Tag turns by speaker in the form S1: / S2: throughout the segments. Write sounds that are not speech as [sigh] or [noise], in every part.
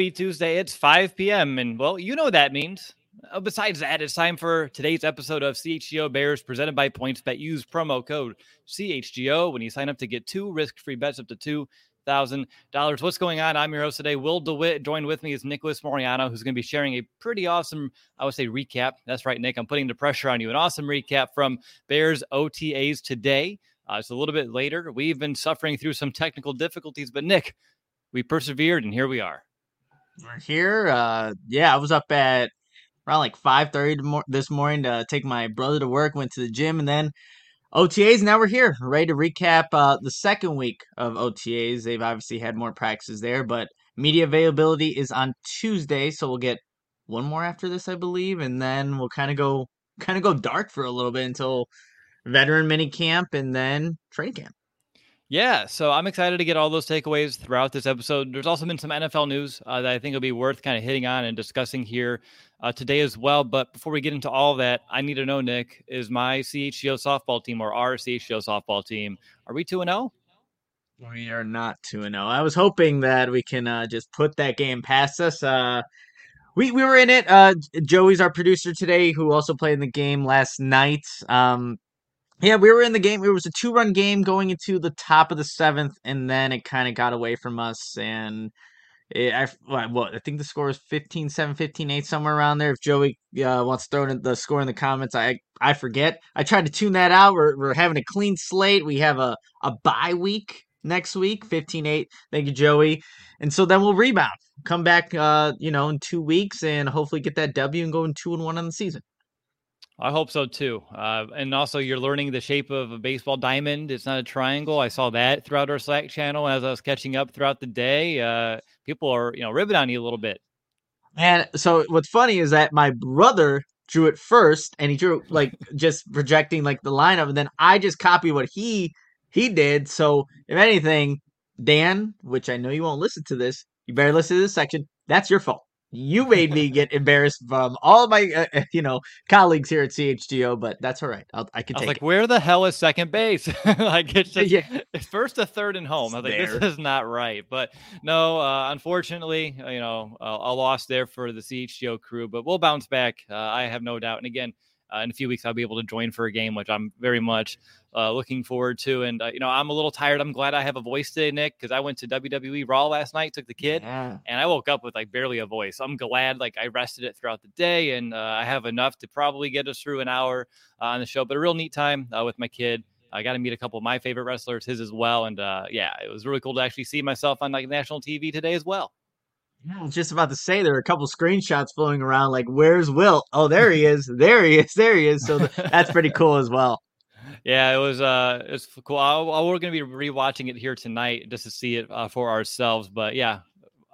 S1: Happy Tuesday. It's 5 p.m. And well, you know what that means. Uh, besides that, it's time for today's episode of CHGO Bears presented by PointsBet. Use promo code CHGO when you sign up to get two risk free bets up to two thousand dollars. What's going on? I'm your host today, Will DeWitt. Joined with me is Nicholas Moriano, who's going to be sharing a pretty awesome, I would say, recap. That's right, Nick. I'm putting the pressure on you. An awesome recap from Bears OTAs today. Uh, it's a little bit later. We've been suffering through some technical difficulties, but Nick, we persevered, and here we are.
S2: We're here. Uh, yeah, I was up at around like five thirty this morning to take my brother to work. Went to the gym, and then OTAs. Now we're here, ready to recap uh, the second week of OTAs. They've obviously had more practices there, but media availability is on Tuesday, so we'll get one more after this, I believe, and then we'll kind of go kind of go dark for a little bit until veteran mini camp and then training camp.
S1: Yeah, so I'm excited to get all those takeaways throughout this episode. There's also been some NFL news uh, that I think will be worth kind of hitting on and discussing here uh, today as well. But before we get into all that, I need to know, Nick, is my CHGO softball team or our CHGO softball team, are we 2 0?
S2: We are not 2 0. I was hoping that we can uh, just put that game past us. Uh, we, we were in it. Uh, Joey's our producer today, who also played in the game last night. Um, yeah, we were in the game. It was a two run game going into the top of the seventh, and then it kind of got away from us. And it, I, what, I think the score is 15 7, 15 8, somewhere around there. If Joey uh, wants to throw in the score in the comments, I I forget. I tried to tune that out. We're, we're having a clean slate. We have a, a bye week next week, 15 8. Thank you, Joey. And so then we'll rebound, come back, uh, you know, in two weeks, and hopefully get that W and go in 2 and 1 on the season.
S1: I hope so too. Uh, and also, you're learning the shape of a baseball diamond. It's not a triangle. I saw that throughout our Slack channel as I was catching up throughout the day. Uh, people are, you know, ribbing on you a little bit.
S2: And so, what's funny is that my brother drew it first, and he drew like [laughs] just projecting like the lineup, and then I just copied what he he did. So, if anything, Dan, which I know you won't listen to this, you better listen to this section. That's your fault you made me get embarrassed from all my uh, uh you know colleagues here at CHGO, but that's all right. I'll, I can
S1: I
S2: take
S1: like,
S2: it.
S1: where the hell is second base? [laughs] like it's [laughs] just yeah. it's first to third and home. I was like, this is not right. But no, uh, unfortunately, you know, uh, a loss there for the CHGO crew. But we'll bounce back. Uh, I have no doubt. And again, uh, in a few weeks, I'll be able to join for a game, which I'm very much uh, looking forward to. And, uh, you know, I'm a little tired. I'm glad I have a voice today, Nick, because I went to WWE Raw last night, took the kid, yeah. and I woke up with like barely a voice. I'm glad like I rested it throughout the day and uh, I have enough to probably get us through an hour uh, on the show. But a real neat time uh, with my kid. I got to meet a couple of my favorite wrestlers, his as well. And yeah, it was really cool to actually see myself on like national TV today as well.
S2: I was just about to say there are a couple screenshots flowing around. Like, where's Will? Oh, there he is. There he is. There he is. So that's pretty [laughs] cool as well.
S1: Yeah, it was. Uh, it's cool. I, I, we're gonna be rewatching it here tonight just to see it uh, for ourselves. But yeah,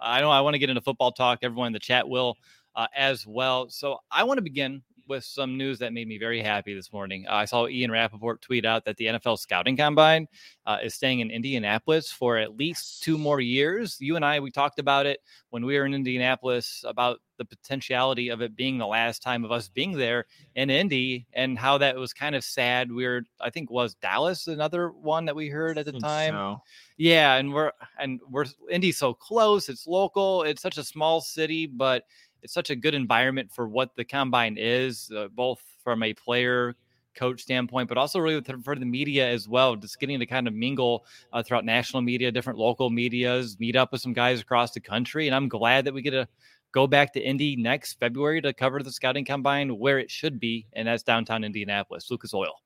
S1: I know I want to get into football talk. Everyone in the chat will uh, as well. So I want to begin with some news that made me very happy this morning. Uh, I saw Ian Rapoport tweet out that the NFL Scouting Combine uh, is staying in Indianapolis for at least two more years. You and I, we talked about it when we were in Indianapolis about the potentiality of it being the last time of us being there in Indy and how that was kind of sad. We were, I think, was Dallas another one that we heard at the time. So. Yeah, and we're and we're Indy's so close. It's local. It's such a small city, but it's such a good environment for what the combine is, uh, both from a player coach standpoint, but also really for the media as well. Just getting to kind of mingle uh, throughout national media, different local medias, meet up with some guys across the country. And I'm glad that we get to go back to Indy next February to cover the scouting combine where it should be, and that's downtown Indianapolis, Lucas Oil.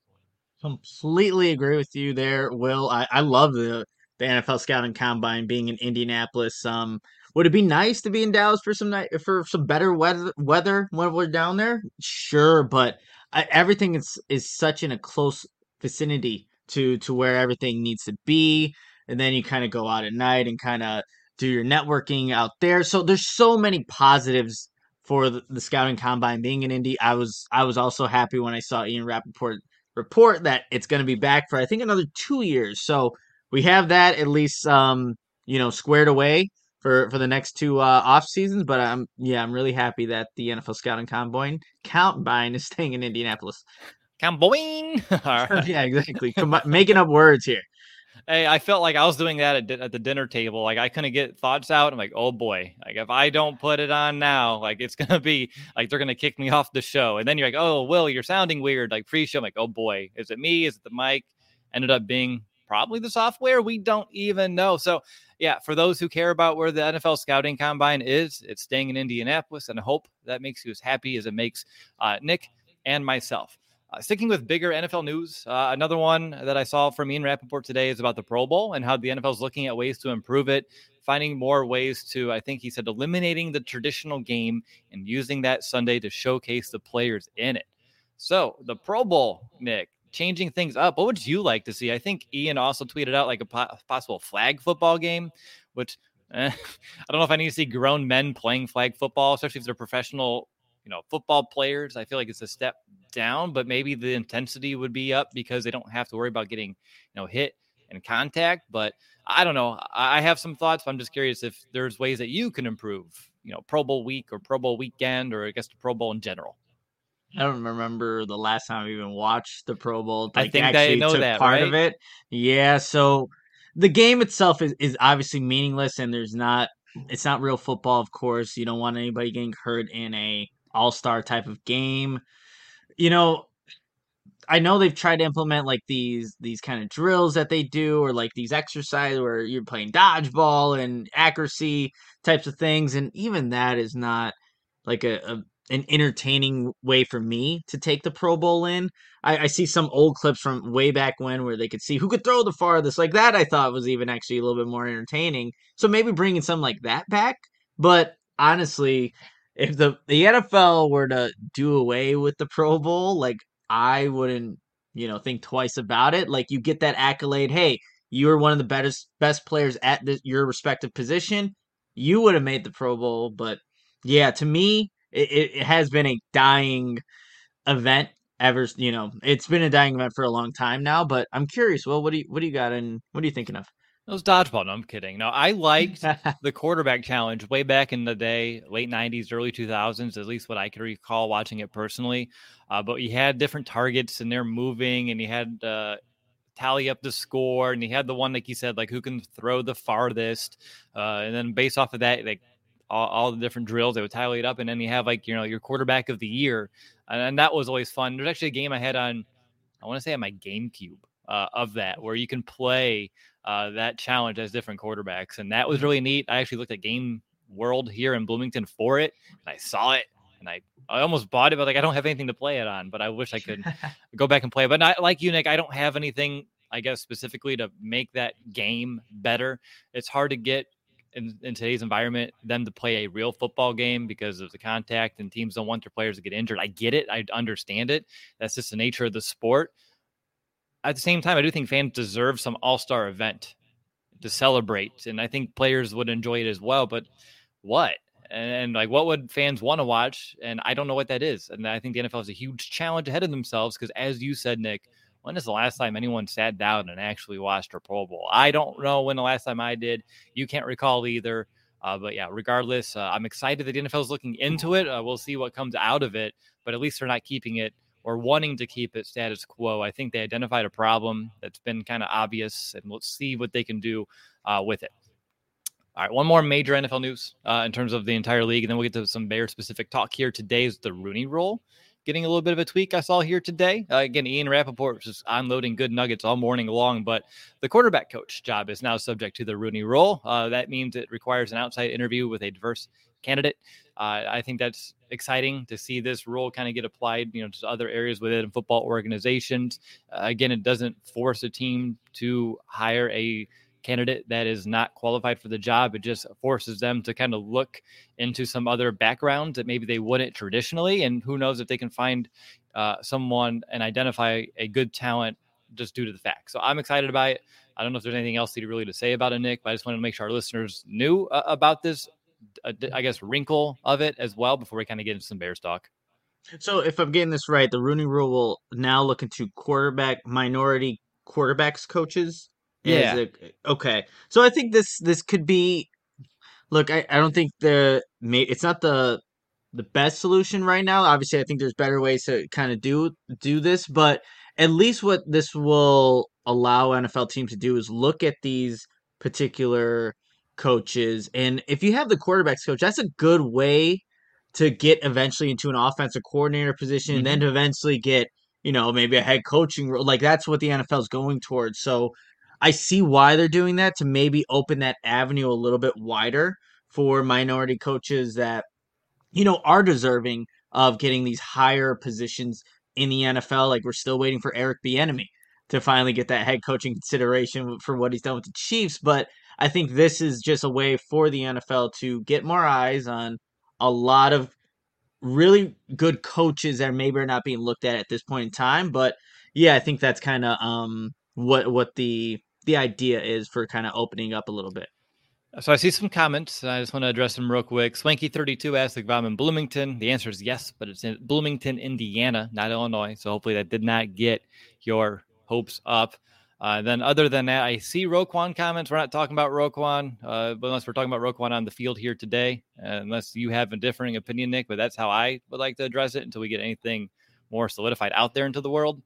S2: Completely agree with you there, Will. I, I love the the NFL scouting combine being in Indianapolis. Um, would it be nice to be in Dallas for some night for some better weather weather when we're down there? Sure, but I, everything is is such in a close vicinity to to where everything needs to be, and then you kind of go out at night and kind of do your networking out there. So there's so many positives for the, the, scouting combine being in Indy. I was I was also happy when I saw Ian Rapoport report that it's going to be back for I think another two years. So we have that at least um you know squared away for for the next two uh, off seasons. But I'm yeah, I'm really happy that the NFL Scouting Combine Combine is staying in Indianapolis.
S1: Combine. [laughs] [laughs]
S2: yeah, exactly. [laughs] Com- making up words here.
S1: Hey, I felt like I was doing that at, at, the dinner table. Like I couldn't get thoughts out. I'm like, oh boy, like if I don't put it on now, like it's gonna be like they're gonna kick me off the show. And then you're like, oh, Will, you're sounding weird. Like pre-show, I'm like, oh boy, is it me? Is it the mic? Ended up being probably the software. We don't even know. So yeah, for those who care about where the NFL scouting combine is, it's staying in Indianapolis, and I hope that makes you as happy as it makes uh, Nick and myself. Uh, sticking with bigger NFL news, uh, another one that I saw from Ian Rapoport today is about the Pro Bowl and how the NFL is looking at ways to improve it, finding more ways to, I think he said, eliminating the traditional game and using that Sunday to showcase the players in it. So, the Pro Bowl, Nick, changing things up. What would you like to see? I think Ian also tweeted out like a po- possible flag football game, which eh, [laughs] I don't know if I need to see grown men playing flag football, especially if they're professional you know football players i feel like it's a step down but maybe the intensity would be up because they don't have to worry about getting you know hit and contact but i don't know i have some thoughts but i'm just curious if there's ways that you can improve you know pro bowl week or pro bowl weekend or i guess the pro bowl in general
S2: I don't remember the last time I even watched the Pro Bowl.
S1: Like, I think they know that
S2: part
S1: right?
S2: of it. Yeah, so the game itself is, is obviously meaningless, and there's not. It's not real football, of course. You don't want anybody getting hurt in a all star type of game. You know, I know they've tried to implement like these these kind of drills that they do, or like these exercises where you're playing dodgeball and accuracy types of things, and even that is not like a, a an entertaining way for me to take the Pro Bowl in. I, I, see some old clips from way back when where they could see who could throw the farthest. Like that, I thought was even actually a little bit more entertaining. So maybe bringing something like that back. But honestly, if the the NFL were to do away with the Pro Bowl, like I wouldn't, you know, think twice about it. Like you get that accolade, hey, you're one of the best best players at the, your respective position. You would have made the Pro Bowl, but yeah, to me, it, it has been a dying event ever. You know, it's been a dying event for a long time now. But I'm curious. Well, what do you what do you got and what are you thinking of?
S1: It was dodgeball. No, I'm kidding. No, I liked [laughs] the quarterback challenge way back in the day, late 90s, early 2000s, at least what I can recall watching it personally. Uh, but you had different targets and they're moving, and you had uh, tally up the score, and you had the one, like you said, like who can throw the farthest. Uh, and then based off of that, like all, all, the different drills, they would tally it up. And then you have like, you know, your quarterback of the year. And, and that was always fun. There's actually a game I had on, I want to say on my GameCube. Uh, of that, where you can play uh, that challenge as different quarterbacks, and that was mm-hmm. really neat. I actually looked at Game World here in Bloomington for it, and I saw it, and I I almost bought it, but like I don't have anything to play it on. But I wish I [laughs] could go back and play. But not like you, Nick. I don't have anything, I guess, specifically to make that game better. It's hard to get in, in, today's environment them to play a real football game because of the contact and teams don't want their players to get injured. I get it. I understand it. That's just the nature of the sport at the same time, I do think fans deserve some all star event to celebrate, and I think players would enjoy it as well. But what? And, and like, what would fans want to watch? And I don't know what that is. And I think the NFL has a huge challenge ahead of themselves because, as you said, Nick, when is the last time anyone sat down and actually watched a Pro Bowl? I don't know when the last time I did. You can't recall either. Uh, but yeah, regardless, uh, I'm excited that the NFL is looking into it. Uh, we'll see what comes out of it, but at least they're not keeping it or wanting to keep it status quo. I think they identified a problem that's been kind of obvious, and we'll see what they can do uh, with it. All right, one more major NFL news uh, in terms of the entire league, and then we'll get to some Bear specific talk here. Today is the Rooney Rule getting a little bit of a tweak I saw here today. Uh, again, Ian Rapoport just unloading good nuggets all morning long, but the quarterback coach job is now subject to the Rooney Rule. Uh, that means it requires an outside interview with a diverse candidate. Uh, I think that's exciting to see this rule kind of get applied, you know, to other areas within football organizations. Uh, again, it doesn't force a team to hire a candidate that is not qualified for the job. It just forces them to kind of look into some other backgrounds that maybe they wouldn't traditionally. And who knows if they can find uh, someone and identify a good talent just due to the fact. So I'm excited about it. I don't know if there's anything else to really to say about it, Nick, but I just wanted to make sure our listeners knew uh, about this I guess wrinkle of it as well before we kind of get into some Bears talk.
S2: So if I'm getting this right, the Rooney Rule will now look into quarterback minority quarterbacks coaches.
S1: Yeah.
S2: A, okay. So I think this this could be. Look, I, I don't think the it's not the the best solution right now. Obviously, I think there's better ways to kind of do do this, but at least what this will allow NFL teams to do is look at these particular coaches, and if you have the quarterbacks coach, that's a good way to get eventually into an offensive coordinator position, and then
S1: Mm-hmm.
S2: to eventually get you know maybe a head coaching role. Like that's what the NFL is going towards. So I see why they're doing that to maybe open that avenue a little bit wider for minority coaches that you know are deserving of getting these higher positions in the NFL. Like we're still waiting for Eric Bieniemy to finally get that head coaching consideration for what he's done with the Chiefs, but I think this is just a way for the NFL to get more eyes on a lot of really good coaches that maybe are not being looked at at this point in time. But yeah, I think that's kind of um what what the the idea is for kind of opening up a little bit.
S1: So I see some comments. I just want to address them real quick. Swanky32 asked if I'm in Bloomington. The answer is yes, but it's in Bloomington, Indiana, not Illinois. So hopefully that did not get your hopes up. Uh, then, other than that, I see Roquan comments. We're not talking about Roquan, uh, unless we're talking about Roquan on the field here today, uh, unless you have a differing opinion, Nick. But that's how I would like to address it until we get anything more solidified out there into the world.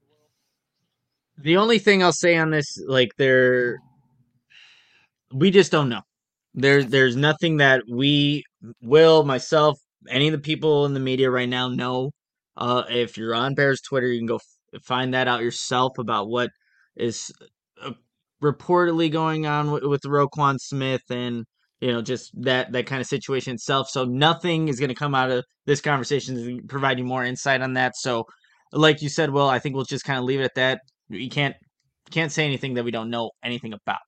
S2: The only thing I'll say on this, like, there, we just don't know. There's there's nothing that we will myself any of the people in the media right now know. Uh, if you're on Bears Twitter, you can go f- find that out yourself about what is uh, reportedly going on with, with Roquan Smith and you know just that that kind of situation itself. So nothing is going to come out of this conversation to provide you more insight on that. So, like you said, well, I think we'll just kind of leave it at that. You can't can't say anything that we don't know anything about.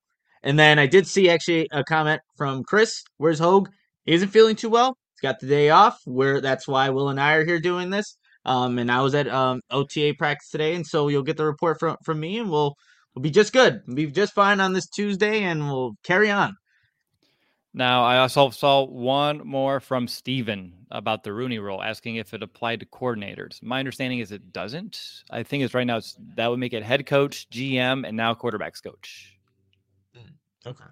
S2: And then I did see actually a comment from Chris. Where's Hogue? He isn't feeling too well. He's got the day off. Where that's why Will and I are here doing this. Um, and I was at um, OTA practice today, and so you'll get the report from from me, and we'll we'll be just good. We'll be just fine on this Tuesday, and we'll carry on.
S1: Now, I also saw one more from Steven about the Rooney rule, asking if it applied to coordinators. My understanding is it doesn't. I think it's right now it's, that would make it head coach, GM, and now quarterbacks coach.
S2: Okay.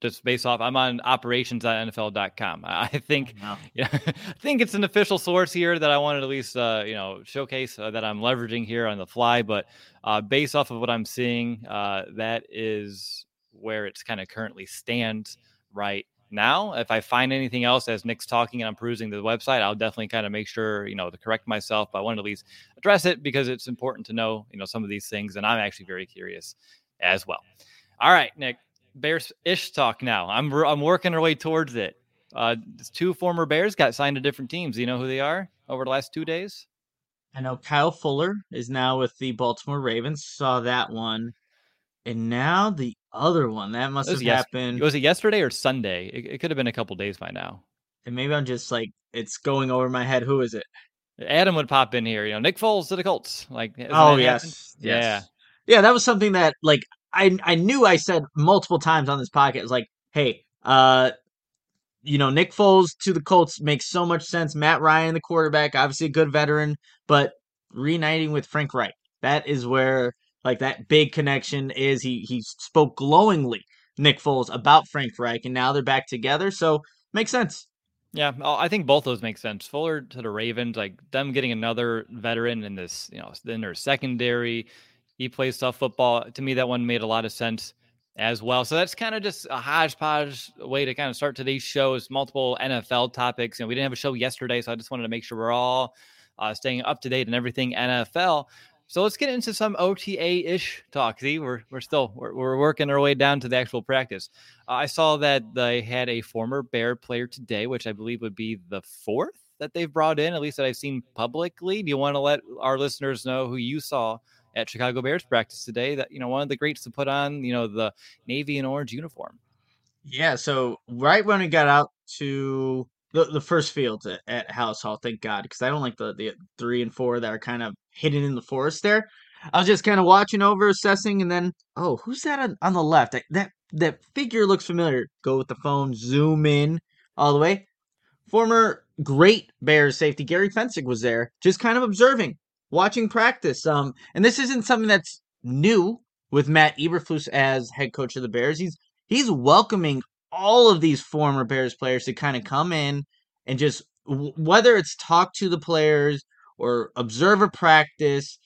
S1: Just based off, I'm on operations.nfl.com. I think,
S2: No.
S1: yeah, [laughs] I think it's an official source here that I wanted to at least, uh, you know, showcase uh, that I'm leveraging here on the fly. But uh, based off of what I'm seeing, uh, that is where it's kind of currently stands right now. If I find anything else as Nick's talking and I'm perusing the website, I'll definitely kind of make sure, you know, to correct myself. But I wanted to at least address it because it's important to know, you know, some of these things. And I'm actually very curious as well. All right, Nick, Bears ish talk now. I'm I'm working our way towards it. Uh, two former Bears got signed to different teams. You know who they are over the last two days?
S2: I know Kyle Fuller is now with the Baltimore Ravens. Saw that one, and now the other one that must have
S1: yes-
S2: happened.
S1: Was it yesterday or Sunday? It, it could have been a couple days by now.
S2: and maybe I'm just like it's going over my head. Who is it?
S1: Adam would pop in here. You know, Nick Foles to the Colts. Like,
S2: Oh yes, yes. yeah. That was something that like I I knew I said multiple times on this podcast. It was like, hey, uh, you know, Nick Foles to the Colts makes so much sense. Matt Ryan, the quarterback, obviously a good veteran, but reuniting with Frank Reich, that is where like that big connection is. He he spoke glowingly Nick Foles about Frank Reich, and now they're back together, so makes sense.
S1: Yeah, I think both those make sense. Fuller to the Ravens, like them getting another veteran in this, you know, in their secondary. He plays tough football. To me, that one made a lot of sense as well. So that's kind of just a hodgepodge way to kind of start today's show. Is multiple NFL topics. You know, we didn't have a show yesterday, so I just wanted to make sure we're all uh, staying up to date and everything NFL. So let's get into some OTA ish talk. See, we're we're still we're, we're working our way down to the actual practice. Uh, I saw that they had a former Bear player today, which I believe would be the fourth that they've brought in, at least that I've seen publicly. Do you want to let our listeners know who you saw at Chicago Bears practice today? That you know, one of the greats to put on, you know, the navy and orange uniform.
S2: Yeah, so right when we got out to the, the first fields at, at Halas Hall, thank God, because I don't like the, the three and four that are kind of hidden in the forest there. I was just kind of watching over, assessing, and then, oh, who's that on, on the left? That, that that figure looks familiar. Go with the phone, zoom in all the way. Former great Bears safety Gary Fencik was there, just kind of observing, watching practice. Um, and this isn't something that's new with Matt Eberflus as head coach of the Bears. He's he's welcoming all of these former Bears players to kind of come in and just whether it's talk to the players or observe a practice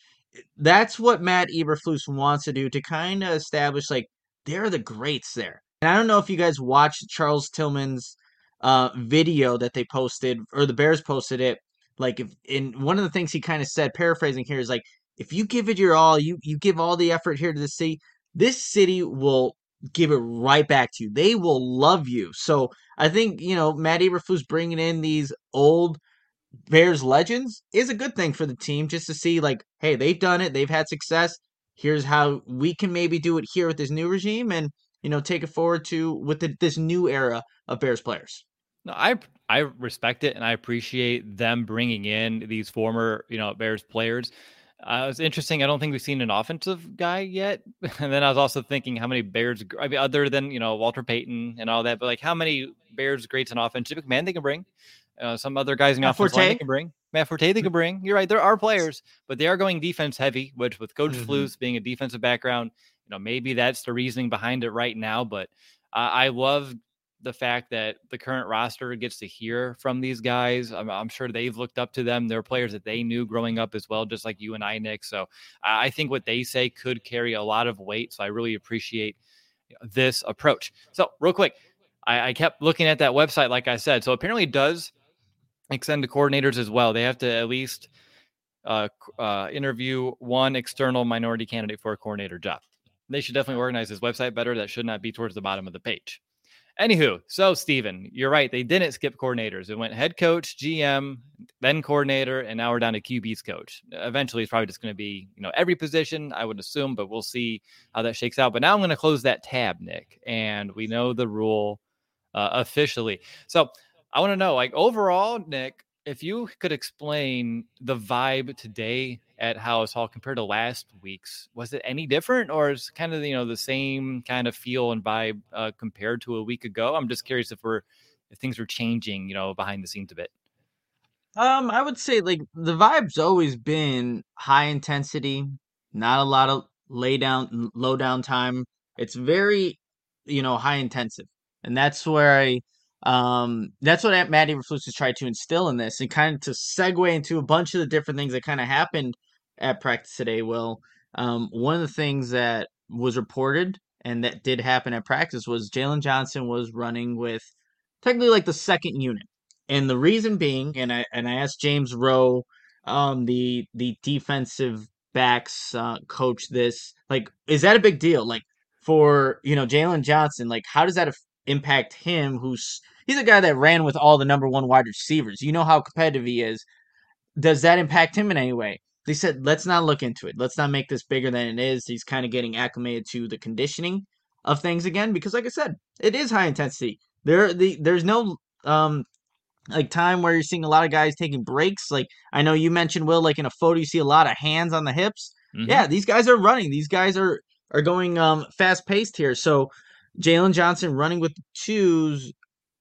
S2: that's what Matt Eberflus wants to do to kind of establish like they're the greats there. And I don't know if you guys watched Charles Tillman's uh, video that they posted or the Bears posted it. Like if in one of the things he kind of said, paraphrasing here, is like if you give it your all, you you give all the effort here to the city, this city will give it right back to you. They will love you. So I think you know Matt Eberflus bringing in these old Bears legends is a good thing for the team just to see like, hey, they've done it, they've had success. Here's how we can maybe do it here with this new regime, and you know take it forward to with the, this new era of Bears players.
S1: No, I I respect it and I appreciate them bringing in these former you know Bears players. Uh, it's interesting. I don't think we've seen an offensive guy yet. [laughs] And then I was also thinking how many Bears, I mean, other than you know Walter Payton and all that, but like how many Bears greats on offense, man, they can bring. Uh, some other guys in the offense line they can bring. Matt Forte they can mm-hmm. bring. You're right. There are players, but they are going defense heavy. Which with Coach mm-hmm. Flus being a defensive background, you know maybe that's the reasoning behind it right now. But uh, I love the fact that the current roster gets to hear from these guys. I'm, I'm, sure they've looked up to them. They're players that they knew growing up as well, just like you and I, Nick. So I think what they say could carry a lot of weight. So I really appreciate this approach. So, real quick, I, I kept looking at that website, like I said. So apparently, it does extend to coordinators as well. They have to at least uh, uh, interview one external minority candidate for a coordinator job. They should definitely organize this website better. That should not be towards the bottom of the page. Anywho, so Steven, you're right. They didn't skip coordinators. It went head coach, GM, then coordinator, and now we're down to QB's coach. Eventually, it's probably just going to be, you know, every position, I would assume, but we'll see how that shakes out. But now I'm going to close that tab, Nick, and we know the rule uh, officially. So I want to know, like, overall, Nick, if you could explain the vibe today at Halas Hall compared to last week's, was it any different, or is kind of you know the same kind of feel and vibe uh, compared to a week ago? I'm just curious if we're if things were changing, you know, behind the scenes a bit.
S2: Um, I would say like the vibe's always been high intensity, not a lot of lay down, low down time. It's very, you know, high intensive, and that's where I um, that's what Matt Eberflus has tried to instill in this, and kind of to segue into a bunch of the different things that kind of happened at practice today. Will um, one of the things that was reported and that did happen at practice was Jaylon Johnson was running with technically like the second unit, and the reason being, and I and I asked James Rowe, um, the the defensive backs uh, coach, this like, is that a big deal? Like for you know Jaylon Johnson, like how does that impact him? Who's he's a guy that ran with all the number one wide receivers. You know how competitive he is. Does that impact him in any way? They said, let's not look into it. Let's not make this bigger than it is. He's kind of getting acclimated to the conditioning of things again because, like I said, it is high intensity. There, the there's no um like time where you're seeing a lot of guys taking breaks. Like I know you mentioned Will, like in a photo, you see a lot of hands on the hips. Mm-hmm. Yeah, these guys are running. These guys are are going um fast paced here. So Jaylon Johnson running with the twos.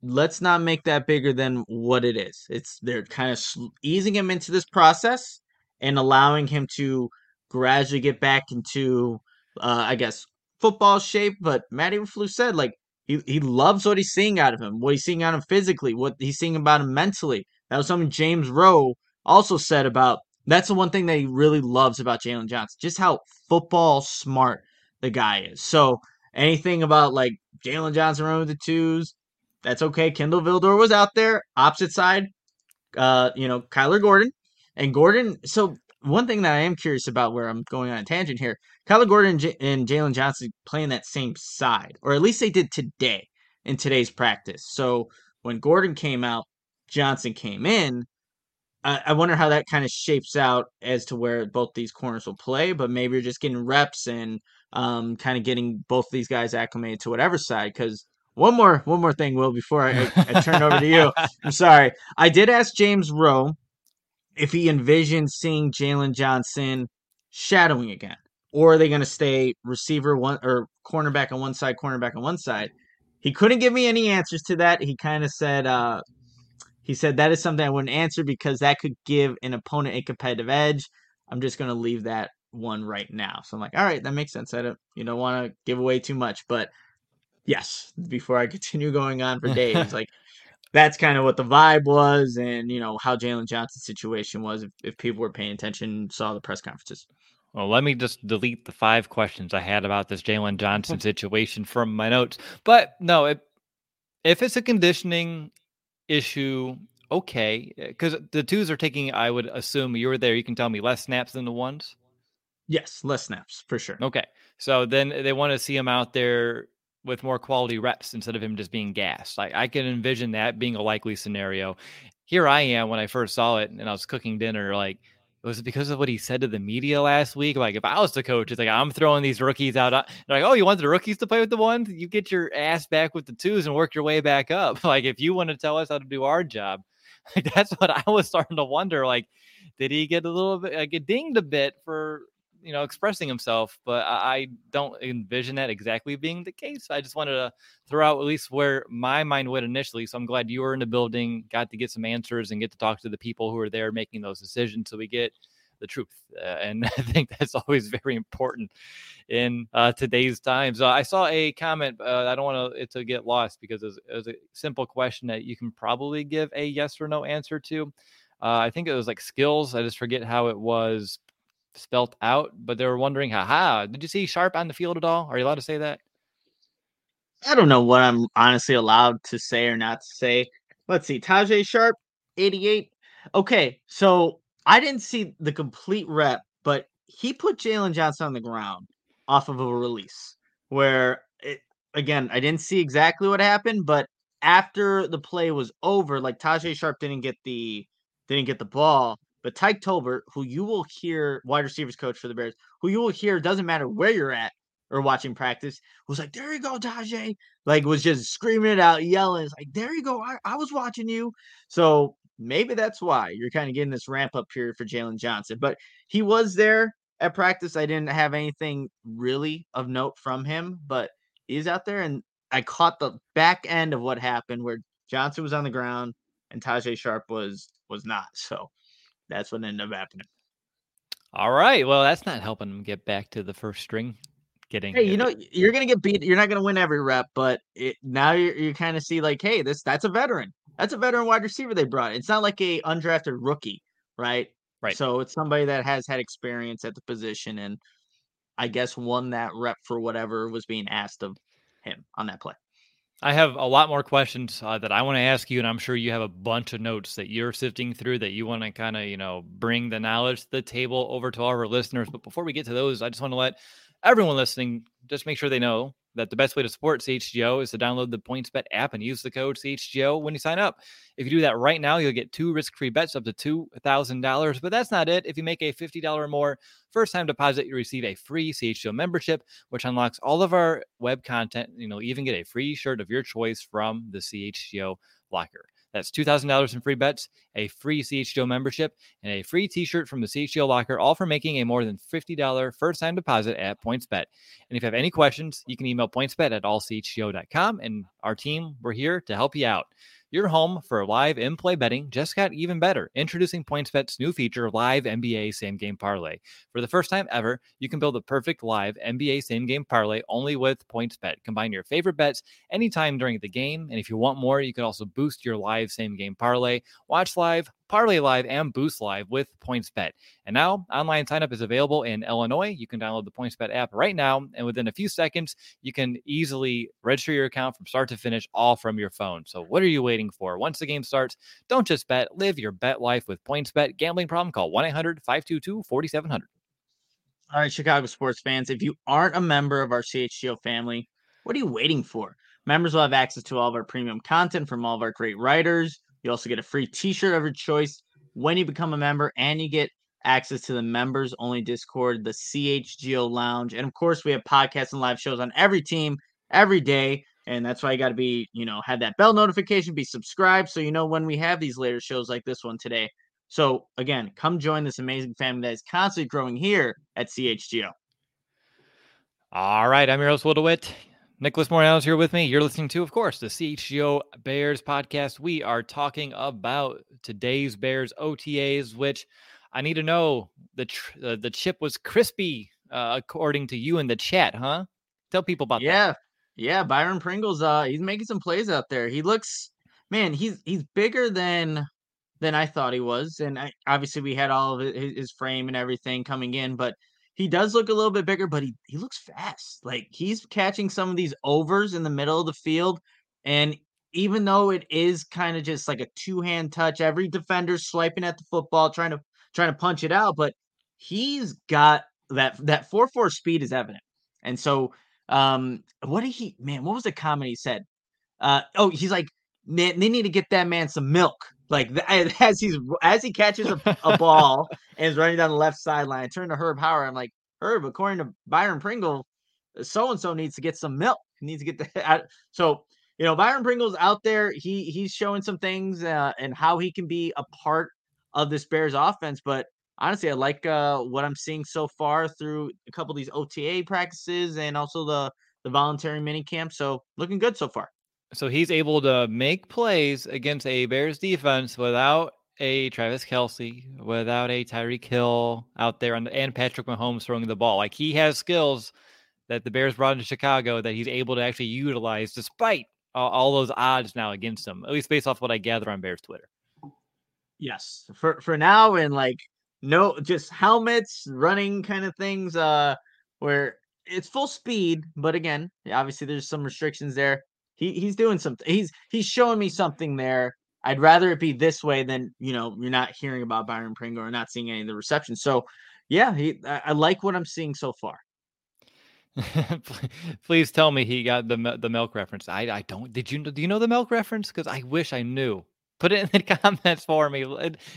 S2: Let's not make that bigger than what it is. It's they're kind of easing him into this process and allowing him to gradually get back into, uh, I guess, football shape. But Matt Eberflus said like he he loves what he's seeing out of him, what he's seeing out of him physically, what he's seeing about him mentally. That was something James Rowe also said about. That's the one thing that he really loves about Jaylon Johnson, just how football smart the guy is. So anything about like Jaylon Johnson running with the twos, that's okay. Kindle Vildor was out there, opposite side. Uh, you know, Kyler Gordon. And Gordon, so one thing that I am curious about where I'm going on a tangent here, Kyler Gordon and, J- and Jaylon Johnson playing that same side, or at least they did today in today's practice. So when Gordon came out, Johnson came in. I wonder how that kind of shapes out as to where both these corners will play, but maybe you're just getting reps and um, kind of getting both these guys acclimated to whatever side. Because one more, one more thing, Will, before I, I, I turn over to you. [laughs] I'm sorry. I did ask James Rowe if he envisioned seeing Jaylon Johnson shadowing again, or are they going to stay receiver one or cornerback on one side, cornerback on one side? He couldn't give me any answers to that. He kind of said, uh, he said that is something I wouldn't answer because that could give an opponent a competitive edge. I'm just going to leave that one right now. So I'm like, all right, that makes sense. I don't, you don't want to give away too much, but yes, before I continue going on for days, [laughs] like that's kind of what the vibe was, and you know how Jaylon Johnson's situation was. If, if people were paying attention, saw the press conferences.
S1: Well, let me just delete the five questions I had about this Jaylon Johnson situation from my notes. But no, it, if it's a conditioning issue, okay, because the twos are taking. I would assume you were there. You can tell me less snaps than the ones.
S2: Yes, less snaps for sure.
S1: Okay, so then uh, they want to see him out there with more quality reps instead of him just being gassed. Like I can envision that being a likely scenario. Here I am when I first saw it, and I was cooking dinner. Like, it was it because of what he said to the media last week? Like, if I was the coach, it's like I'm throwing these rookies out. They're like, oh, you want the rookies to play with the ones? You get your ass back with the twos and work your way back up. [laughs] Like, if you want to tell us how to do our job, like, [laughs] that's what I was starting to wonder. Like, did he get a little bit like get dinged a bit for you know expressing himself but I, don't envision that exactly being the case. I just wanted to throw out at least where my mind went initially so i'm glad you were in the building got to get some answers and get to talk to the people who are there making those decisions so we get the truth uh, and [laughs] i think that's always very important in uh, today's times i saw a comment uh, i don't want it to get lost because it was, it was, a simple question that you can probably give a yes or no answer to. Uh, i think it was like skills i just forget how it was spelt out, but they were wondering, haha, did you see Sharpe on the field at all? Are you allowed to say that?
S2: I don't know what I'm honestly allowed to say or not to say. Let's see. Tajaé Sharpe, 88. Okay, so I didn't see the complete rep, but he put Jaylon Johnson on the ground off of a release where it, again, I didn't see exactly what happened, but after the play was over, like Tajaé Sharpe didn't get the didn't get the ball. But Tyke Tolbert, who you will hear wide receivers coach for the Bears, who you will hear doesn't matter where you're at or watching practice, was like, "There you go, Tajaé!" Like was just screaming it out, yelling. It's like, "There you go! I, I was watching you." So maybe that's why you're kind of getting this ramp up period for Jaylon Johnson. But he was there at practice. I didn't have anything really of note from him, but he's out there, and I caught the back end of what happened where Johnson was on the ground and Tajaé Sharpe was was not. So that's what ended up happening.
S1: All right. Well, that's not helping them get back to the first string. Getting
S2: hey, you know, you're gonna get beat. You're not gonna win every rep, but it, now you you kind of see like, hey, this that's a veteran. That's a veteran wide receiver they brought. It's not like a undrafted rookie, right?
S1: Right.
S2: So it's somebody that has had experience at the position and I guess won that rep for whatever was being asked of him on that play.
S1: I have a lot more questions uh, that I want to ask you, and I'm sure you have a bunch of notes that you're sifting through that you want to kind of, you know, bring the knowledge to the table over to all our listeners. But before we get to those, I just want to let everyone listening just make sure they know that the best way to support CHGO is to download the PointsBet app and use the code CHGO when you sign up. If you do that right now, you'll get two risk-free bets up to $2,000. But that's not it. If you make a $50 or more first-time deposit, you receive a free CHGO membership, which unlocks all of our web content. You know, even get a free shirt of your choice from the CHGO locker. That's $2,000 in free bets, a free CHGO membership, and a free t shirt from the CHGO locker, all for making a more than $50 first time deposit at PointsBet. And if you have any questions, you can email pointsbet at allchgo.com, and our team, we're here to help you out. Your home for live in play betting just got even better. Introducing PointsBet's new feature, Live NBA Same Game Parlay. For the first time ever, you can build a perfect live NBA Same Game Parlay only with PointsBet. Combine your favorite bets anytime during the game. And if you want more, you can also boost your live Same Game Parlay. Watch live Parlay Live, and Boost Live with PointsBet. And now, online signup is available in Illinois. You can download the PointsBet app right now, and within a few seconds, you can easily register your account from start to finish, all from your phone. So, what are you waiting for? Once the game starts, don't just bet, live your bet life with PointsBet. Gambling problem? Call 1 800 522 4700.
S2: All right, Chicago sports fans, if you aren't a member of our CHGO family, what are you waiting for? Members will have access to all of our premium content from all of our great writers you also get a free t-shirt of your choice when you become a member, and you get access to the members only Discord, the CHGO Lounge. And of course, we have podcasts and live shows on every team every day. And that's why you got to be, you know, have that bell notification, be subscribed so you know when we have these later shows like this one today. So again, come join this amazing family that is constantly growing here at CHGO.
S1: All right, I'm your host, Will. Nicholas Morales here with me. You're listening to, of course, the CHGO Bears podcast. We are talking about today's Bears OTAs, which I need to know the tr- uh, the chip was crispy, uh, according to you in the chat, huh? Tell people about
S2: yeah.
S1: that.
S2: Yeah, yeah. Byron Pringles. Uh, he's making some plays out there. He looks, man, he's he's bigger than than I thought he was, and I, obviously we had all of his, his frame and everything coming in, but he does look a little bit bigger, but he he looks fast. Like he's catching some of these overs in the middle of the field, and even though it is kind of just like a two hand touch, every defender's swiping at the football, trying to trying to punch it out, but he's got that that four four speed is evident, and so um, what did he man? What was the comment he said? Uh, oh, he's like, man, they need to get that man some milk. Like [laughs] as he's as he catches a, a ball and is running down the left sideline, turn to Herb Howard. I'm like, Herb, according to Byron Pringle, so and so needs to get some milk. He needs to get the [laughs] so you know Byron Pringle's out there. He he's showing some things uh, and how he can be a part of this Bears offense. But honestly, I like uh, what I'm seeing so far through a couple of these OTA practices and also the the voluntary mini camp. So looking good so far.
S1: So he's able to make plays against a Bears defense without a Travis Kelce, without a Tyreek Hill out there, and, and Patrick Mahomes throwing the ball. Like he has skills that the Bears brought into Chicago that he's able to actually utilize despite all, all those odds now against him, at least based off what I gather on Bears Twitter.
S2: Yes, for for now, and like no, just helmets, running kind of things, uh, where it's full speed, but again, obviously there's some restrictions there. He he's doing something. He's he's showing me something there. I'd rather it be this way than you know you're not hearing about Byron Pringle or not seeing any of the receptions. So, yeah, he I, I like what I'm seeing so far. [laughs]
S1: Please tell me he got the the milk reference. I I don't. Did you do you know the milk reference? Because I wish I knew. Put it in the [laughs] comments for me.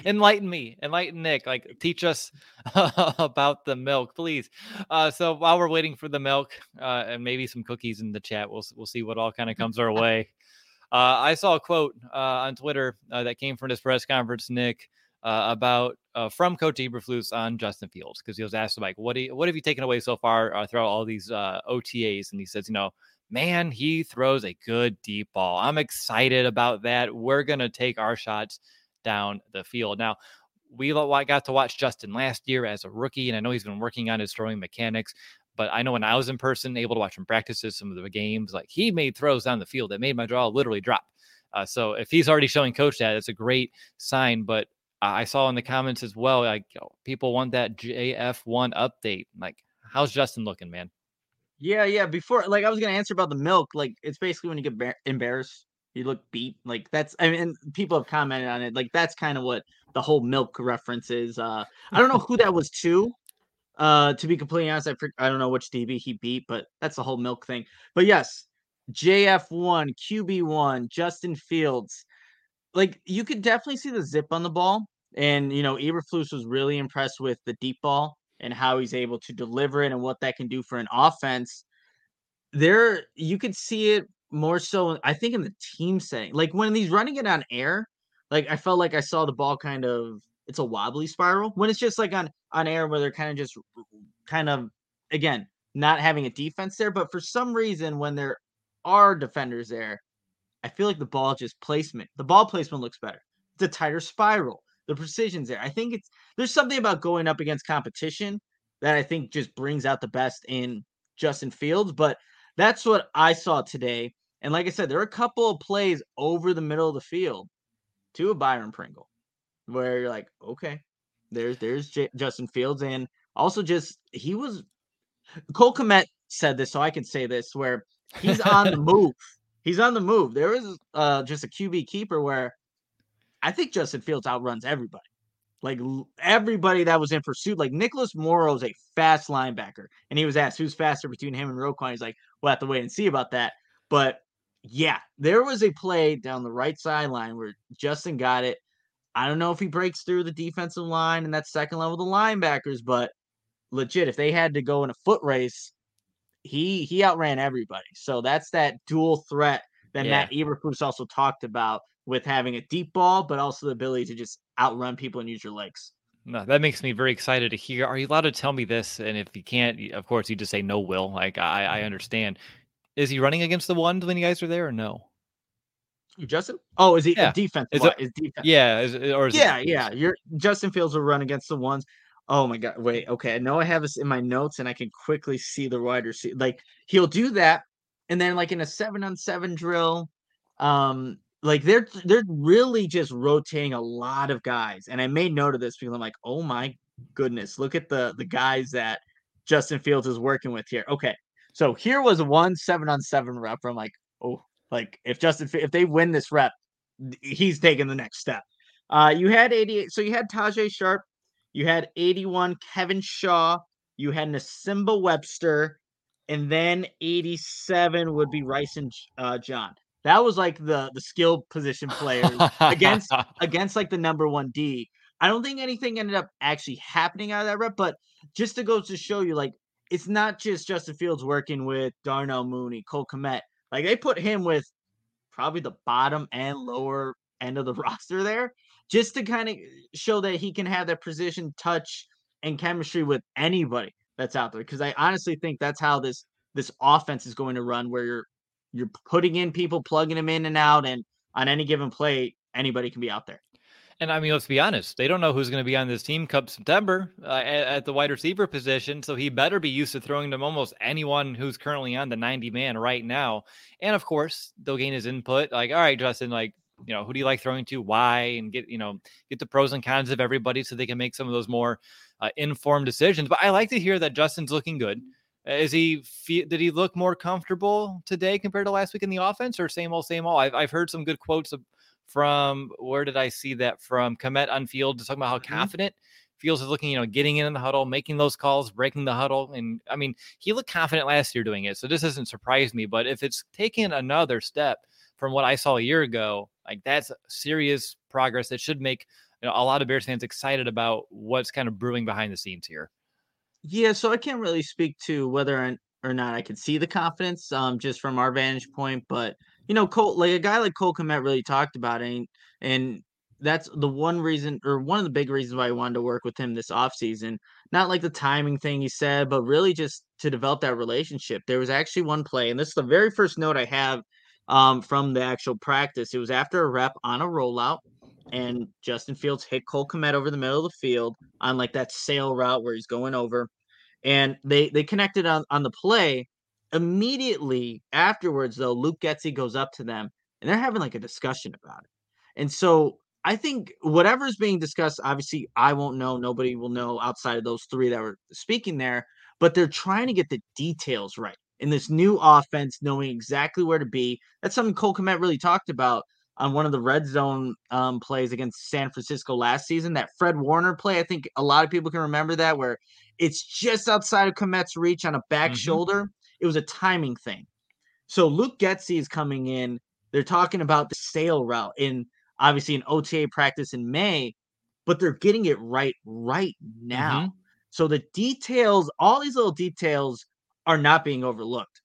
S1: Enlighten me. Enlighten Nick. Like teach us [laughs] about the milk, please. Uh, so while we're waiting for the milk uh, and maybe some cookies in the chat, we'll we'll see what all kind of comes our way. [laughs] Uh, I saw a quote uh, on Twitter uh, that came from this press conference, Nick, uh, about from Coach Eberflus on Justin Fields because he was asked like, "What do you, what have you taken away so far throughout all these OTAs?" And he says, "You know." Man, he throws a good deep ball. I'm excited about that. We're going to take our shots down the field. Now, we got to watch Justin last year as a rookie, and I know he's been working on his throwing mechanics. But I know when I was in person, able to watch him practices some of the games, like he made throws down the field that made my jaw literally drop. Uh, so if he's already showing coach that, it's a great sign. But I saw in the comments as well, like people want that JF1 update. Like, how's Justin looking, man?
S2: Yeah, yeah. Before, like, I was gonna answer about the milk. Like, it's basically when you get bar- embarrassed, you look beat. Like, that's. I mean, people have commented on it. Like, that's kind of what the whole milk reference is. Uh, I don't know who that was to. Uh, to be completely honest, I I don't know which DB he beat, but that's the whole milk thing. But yes, JF1, QB1, Justin Fields. Like, you could definitely see the zip on the ball, and you know, Eberflus was really impressed with the deep ball and how he's able to deliver it and what that can do for an offense. There, you could see it more so, I think, in the team setting. Like when he's running it on air, like I felt like I saw the ball kind of it's a wobbly spiral. When it's just like on on air where they're kind of just kind of again not having a defense there, but for some reason when there are defenders there, I feel like the ball just placement, the ball placement looks better. It's a tighter spiral the precision's there. I think it's there's something about going up against competition that I think just brings out the best in Justin Fields. But that's what I saw today. And like I said, there are a couple of plays over the middle of the field to a Byron Pringle where you're like, okay, there's there's J- Justin Fields, and also just he was Cole Kmet said this, so I can say this where he's on the [laughs] move. He's on the move. There was uh, just a QB keeper where I think Justin Fields outruns everybody. Like everybody that was in pursuit, like Nicholas Morrow is a fast linebacker, and he was asked who's faster between him and Roquan. He's like, we'll have to wait and see about that. But yeah, there was a play down the right sideline where Justin got it. I don't know if he breaks through the defensive line and that second level of the linebackers, but legit, if they had to go in a foot race, he he outran everybody. So that's that dual threat that yeah. Matt Eberflus also talked about with having a deep ball, but also the ability to just outrun people and use your legs.
S1: No, that makes me very excited to hear. Are you allowed to tell me this? And if you can't, of course, you just say no. Will like I, I understand. Is he running against the ones when you guys are there or no?
S2: Justin? Oh, is he yeah. defense? Is, it,
S1: is defense? Yeah, is, or is
S2: yeah, yeah. Your Justin Fields will run against the ones. Oh my god! Wait, okay. I know I have this in my notes, and I can quickly see the wide receiver. Like he'll do that, and then like in a seven on seven drill, um, like they're they're really just rotating a lot of guys. And I made note of this because I'm like, oh my goodness, look at the the guys that Justin Fields is working with here. Okay. So here was one seven on seven rep. I'm like, oh, like if Justin, if they win this rep, he's taking the next step. Uh, you had 88. So you had Tajaé Sharpe, you had 81 Kevin Shaw, you had Nsimba Webster, and then 87 would be Rice and uh, John. That was like the the skill position players against [laughs] against like the number one D. I don't think anything ended up actually happening out of that rep, but just to go to show you, like it's not just Justin Fields working with Darnell Mooney, Cole Kmet. Like they put him with probably the bottom and lower end of the [laughs] roster there, just to kind of show that he can have that precision, touch, and chemistry with anybody that's out there. Because I honestly think that's how this this offense is going to run, where you're you're putting in people, plugging them in and out, and on any given play, anybody can be out there.
S1: And I mean, let's be honest, they don't know who's going to be on this team come September uh, at, at, the wide receiver position. So he better be used to throwing to almost anyone who's currently on the 90 man right now. And of course, they'll gain his input. Like, all right, Justin, like, you know, who do you like throwing to? Why? And get, you know, get the pros and cons of everybody so they can make some of those more uh, informed decisions. But I like to hear that Justin's looking good. Is he? Did he look more comfortable today compared to last week in the offense, or same old, same old? I've, I've heard some good quotes from where did I see that from? Kmet on field, talking about how mm-hmm. confident Fields is looking, you know, getting in the huddle, making those calls, breaking the huddle. And I mean, he looked confident last year doing it. So this doesn't surprise me. But if it's taken another step from what I saw a year ago, like that's serious progress that should make you know, a lot of Bears fans excited about what's kind of brewing behind the scenes here.
S2: Yeah, so I can't really speak to whether or not I can see the confidence um, just from our vantage point, but you know, Cole, like a guy like Cole Kmet really talked about it, and, and that's the one reason or one of the big reasons why I wanted to work with him this offseason. Not like the timing thing he said, but really just to develop that relationship. There was actually one play, and this is the very first note I have um, from the actual practice. It was after a rep on a rollout, and Justin Fields hit Cole Kmet over the middle of the field on like that sail route where he's going over. And they they connected on, on the play, Immediately afterwards, though, Luke Getsy goes up to them and they're having like a discussion about it. And so I think whatever's being discussed, obviously, I won't know. Nobody will know outside of those three that were speaking there, but they're trying to get the details right in this new offense, knowing exactly where to be. That's something Cole Kmet really talked about on one of the red zone um, plays against San Francisco last season. That Fred Warner play, I think a lot of people can remember that, where it's just outside of Kmet's reach on a back mm-hmm. shoulder it was a timing thing. So Luke Getsy is coming in. They're talking about the sail route in obviously an OTA practice in May, but they're getting it right right now. Mm-hmm. So the details, all these little details are not being overlooked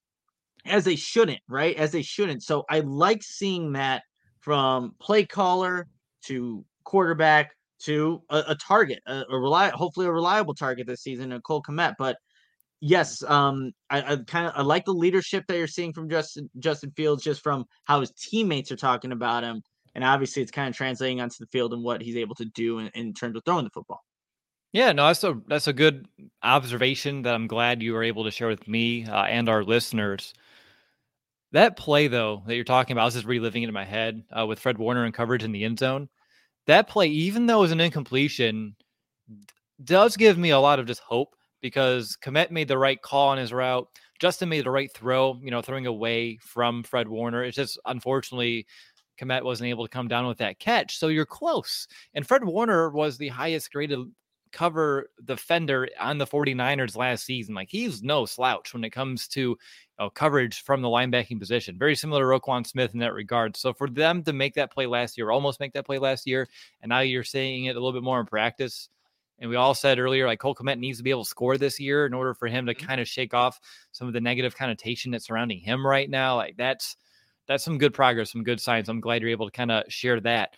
S2: as they shouldn't, right? As they shouldn't. So I like seeing that from play caller to quarterback to a, a target, a, a hopefully a reliable target this season, a Cole Kmet. But yes, um, I, I kind of I like the leadership that you're seeing from Justin Justin Fields, just from how his teammates are talking about him, and obviously it's kind of translating onto the field and what he's able to do in, in terms of throwing the football.
S1: Yeah, no, that's a that's a good observation that I'm glad you were able to share with me uh, and our listeners. That play though that you're talking about, I was just reliving it in my head uh, with Fred Warner and coverage in the end zone. That play, even though it was an incompletion, does give me a lot of just hope because Kmet made the right call on his route. Justin made the right throw, you know, throwing away from Fred Warner. It's just unfortunately Kmet wasn't able to come down with that catch. So you're close. And Fred Warner was the highest graded cover defender on the 49ers last season. Like he's no slouch when it comes to you know, coverage from the linebacking position. Very similar to Roquan Smith in that regard. So for them to make that play last year, almost make that play last year, and now you're seeing it a little bit more in practice, and we all said earlier, like Cole Kmet needs to be able to score this year in order for him to mm-hmm. kind of shake off some of the negative connotation that's surrounding him right now. Like that's that's some good progress, some good signs. I'm glad you're able to kind of share that.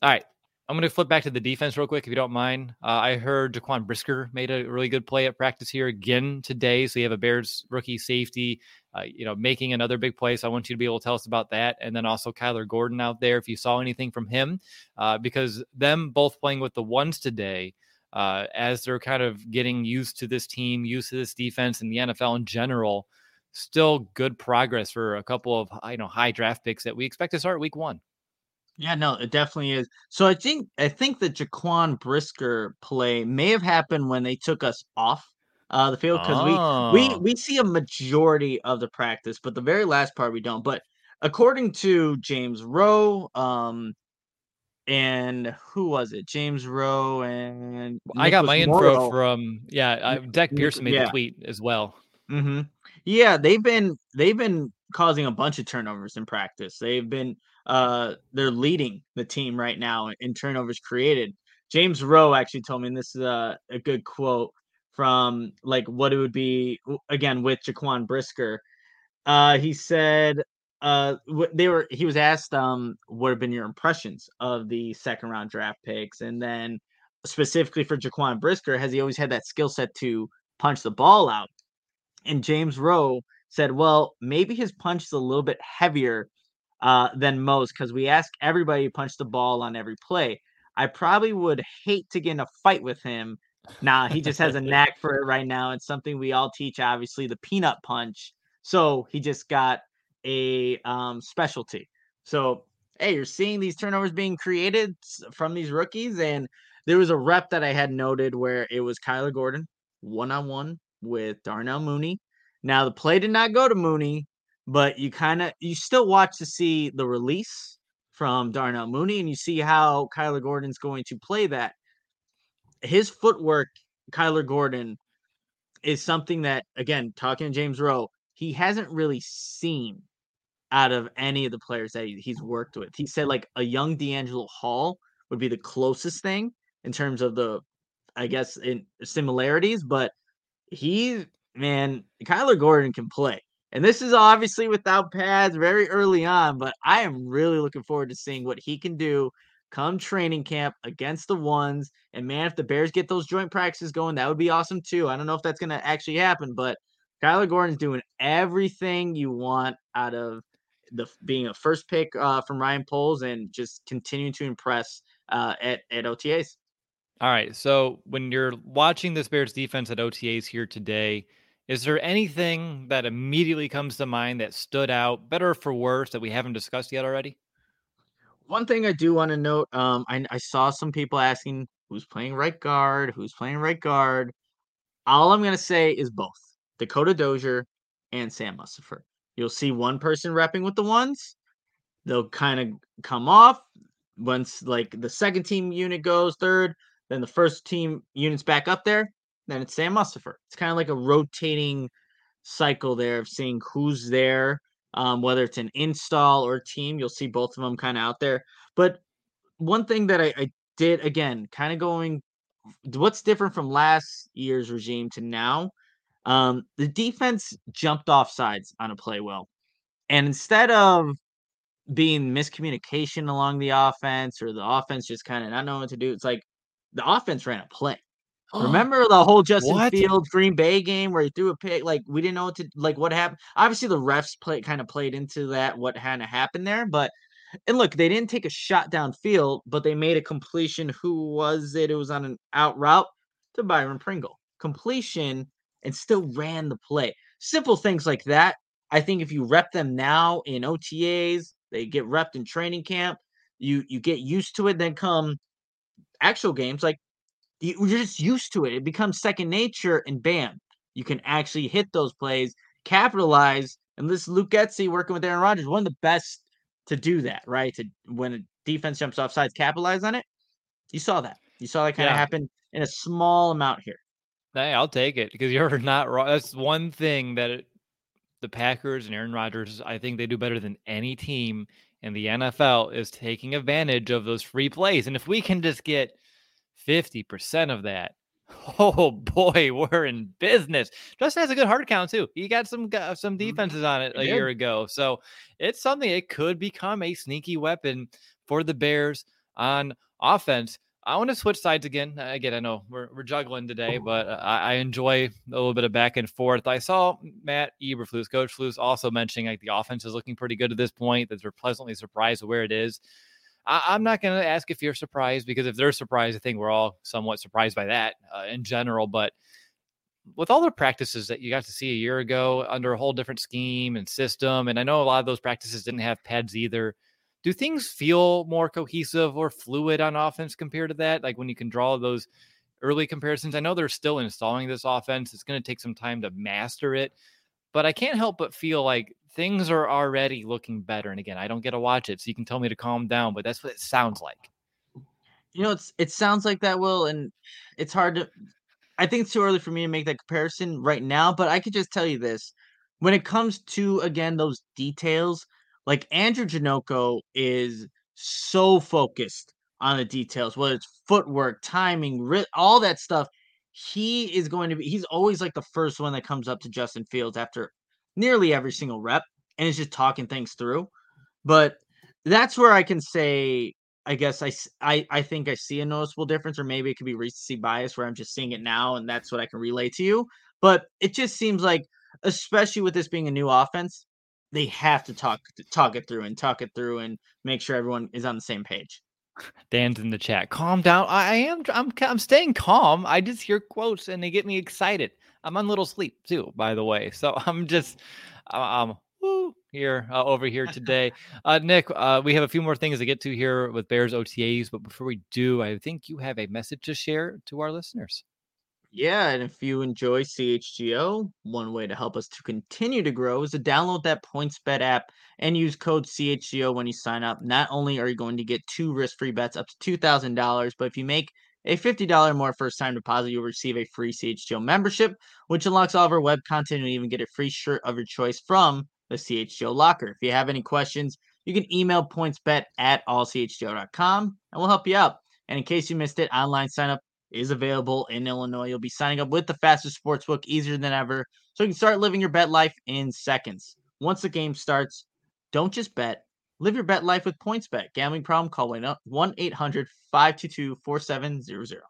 S1: All right. I'm going to flip back to the defense real quick, if you don't mind. Uh, I heard Jaquan Brisker made a really good play at practice here again today. So you have a Bears rookie safety, uh, you know, making another big play. So I want you to be able to tell us about that. And then also Kyler Gordon out there, if you saw anything from him, uh, because them both playing with the ones today, uh, as they're kind of getting used to this team, used to this defense and the NFL in general, still good progress for a couple of you know high draft picks that we expect to start week one.
S2: Yeah, no, it definitely is. So I think I think the Jaquan Brisker play may have happened when they took us off uh, the field because
S1: Oh.
S2: we we we see a majority of the practice, but the very last part we don't. But according to James Rowe, um, and who was it? James Rowe and
S1: I got my info
S2: Morrow.
S1: from yeah. I, Deck Pearson made
S2: yeah.
S1: the tweet as well.
S2: hmm Yeah, they've been they've been causing a bunch of turnovers in practice. They've been uh they're leading the team right now in turnovers created. James Rowe actually told me and this is a, a good quote from like what it would be again with Jaquan Brisker. Uh he said uh they were he was asked um what have been your impressions of the second round draft picks and then specifically for Jaquan Brisker has he always had that skill set to punch the ball out and James Rowe said, "Well, maybe his punch is a little bit heavier uh, than most because we ask everybody to punch the ball on every play. I probably would hate to get in a fight with him. Nah, he just has a [laughs] knack for it right now. It's something we all teach, obviously, the peanut punch. So he just got a um, specialty. So hey, you're seeing these turnovers being created from these rookies, and there was a rep that I had noted where it was Kyler Gordon one on one with Darnell Mooney. Now the play did not go to Mooney, but you kind of you still watch to see the release from Darnell Mooney, and you see how Kyler Gordon's going to play that. His footwork, Kyler Gordon, is something that again, talking to James Rowe, he hasn't really seen out of any of the players that he's worked with. He said like a young DeAngelo Hall would be the closest thing in terms of the, I guess, in similarities, but he, man, Kyler Gordon can play. And this is obviously without pads very early on, but I am really looking forward to seeing what he can do come training camp against the ones. And man, if the Bears get those joint practices going, that would be awesome too. I don't know if that's going to actually happen, but Kyler Gordon's doing everything you want out of the being a first pick uh, from Ryan Poles and just continuing to impress uh, at at OTAs.
S1: All right. So when you're watching this Bears defense at OTAs here today, is there anything that immediately comes to mind that stood out, better or for worse, that we haven't discussed yet already?
S2: One thing I do want to note, um, I, I saw some people asking who's playing right guard, who's playing right guard. All I'm gonna say is both Dakota Dozier and Sam Mustipher. You'll see one person repping with the ones. They'll kind of come off once like the second team unit goes third, then the first team unit's back up there. Then it's Sam Mustipher. It's kind of like a rotating cycle there of seeing who's there um, whether it's an install or team, you'll see both of them kind of out there. But one thing that I, I did again, kind of going, what's different from last year's regime to now? Um, the defense jumped off sides on a play well, and instead of being miscommunication along the offense or the offense just kind of not knowing what to do, it's like the offense ran a play. Oh, Remember the whole Justin
S1: What?
S2: Fields Green Bay game where he threw a pick? Like we didn't know what to like what happened. Obviously, the refs play kind of played into that what had to happen there. But and look, they didn't take a shot downfield, but they made a completion. Who was it? It was on an out route to Byron Pringle. Completion and still ran the play. Simple things like that. I think if you rep them now in OTAs, they get repped in training camp. You you get used to it. Then come actual games like you're just used to it. It becomes second nature, and bam, you can actually hit those plays, capitalize. And this is Luke Getsy working with Aaron Rodgers, one of the best to do that, right? To when a defense jumps off sides, capitalize on it. You saw that. You saw that kind of
S1: Yeah.
S2: happen in a small amount here.
S1: Hey, I'll take it because you're [laughs] not wrong. That's one thing that it, the Packers and Aaron Rodgers, I think they do better than any team in the NFL is taking advantage of those free plays. And if we can just get 50% of that, [laughs] oh boy, we're in business. Justin has a good hard count too. He got some some defenses on it a year ago. So it's something it could become a sneaky weapon for the Bears on offense. I want to switch sides again. Again, I know we're, we're juggling today, but uh, I, I enjoy a little bit of back and forth. I saw Matt Eberflus, Coach Flus, also mentioning like the offense is looking pretty good at this point, that they're pleasantly surprised where it is. I, I'm not going to ask if you're surprised because if they're surprised, I think we're all somewhat surprised by that uh, in general. But with all the practices that you got to see a year ago under a whole different scheme and system, and I know a lot of those practices didn't have pads either. Do things feel more cohesive or fluid on offense compared to that? Like when you can draw those early comparisons. I know they're still installing this offense. It's going to take some time to master it, but I can't help but feel like things are already looking better. And again, I don't get to watch it, so you can tell me to calm down, but that's what it sounds like.
S2: You know, it's it sounds like that, Will, and it's hard to. I think it's too early for me to make that comparison right now, but I could just tell you this: when it comes to again those details, like Andrew Janocko is so focused on the details, whether it's footwork, timing, all that stuff. He is going to be. He's always like the first one that comes up to Justin Fields after nearly every single rep, and is just talking things through. But that's where I can say I guess I, I, I think I see a noticeable difference, or maybe it could be recency bias where I'm just seeing it now and that's what I can relay to you. But it just seems like, especially with this being a new offense, they have to talk talk it through and talk it through and make sure everyone is on the same page.
S1: Dan's in the chat. Calm down. I am. I'm. I'm staying calm. I just hear quotes and they get me excited. I'm on little sleep too, by the way. So [laughs] I'm just. Um here uh, over here today. [laughs] Uh, Nick, uh, we have a few more things to get to here with Bears OTAs, but before we do, I think you have a message to share to our listeners.
S2: Yeah, and if you enjoy CHGO, one way to help us to continue to grow is to download that PointsBet app and use code CHGO when you sign up. Not only are you going to get two risk-free bets up to $2,000, but if you make a $50 more first time deposit, you'll receive a free CHGO membership, which unlocks all of our web content and even get a free shirt of your choice from the CHGO locker. If you have any questions, you can email pointsbet at allchgo.com and we'll help you out. And in case you missed it, online sign up is available in Illinois. You'll be signing up with the fastest sportsbook easier than ever, so you can start living your bet life in seconds. Once the game starts, don't just bet, live your bet life with PointsBet. Gambling problem? Call 1 800 522 4700.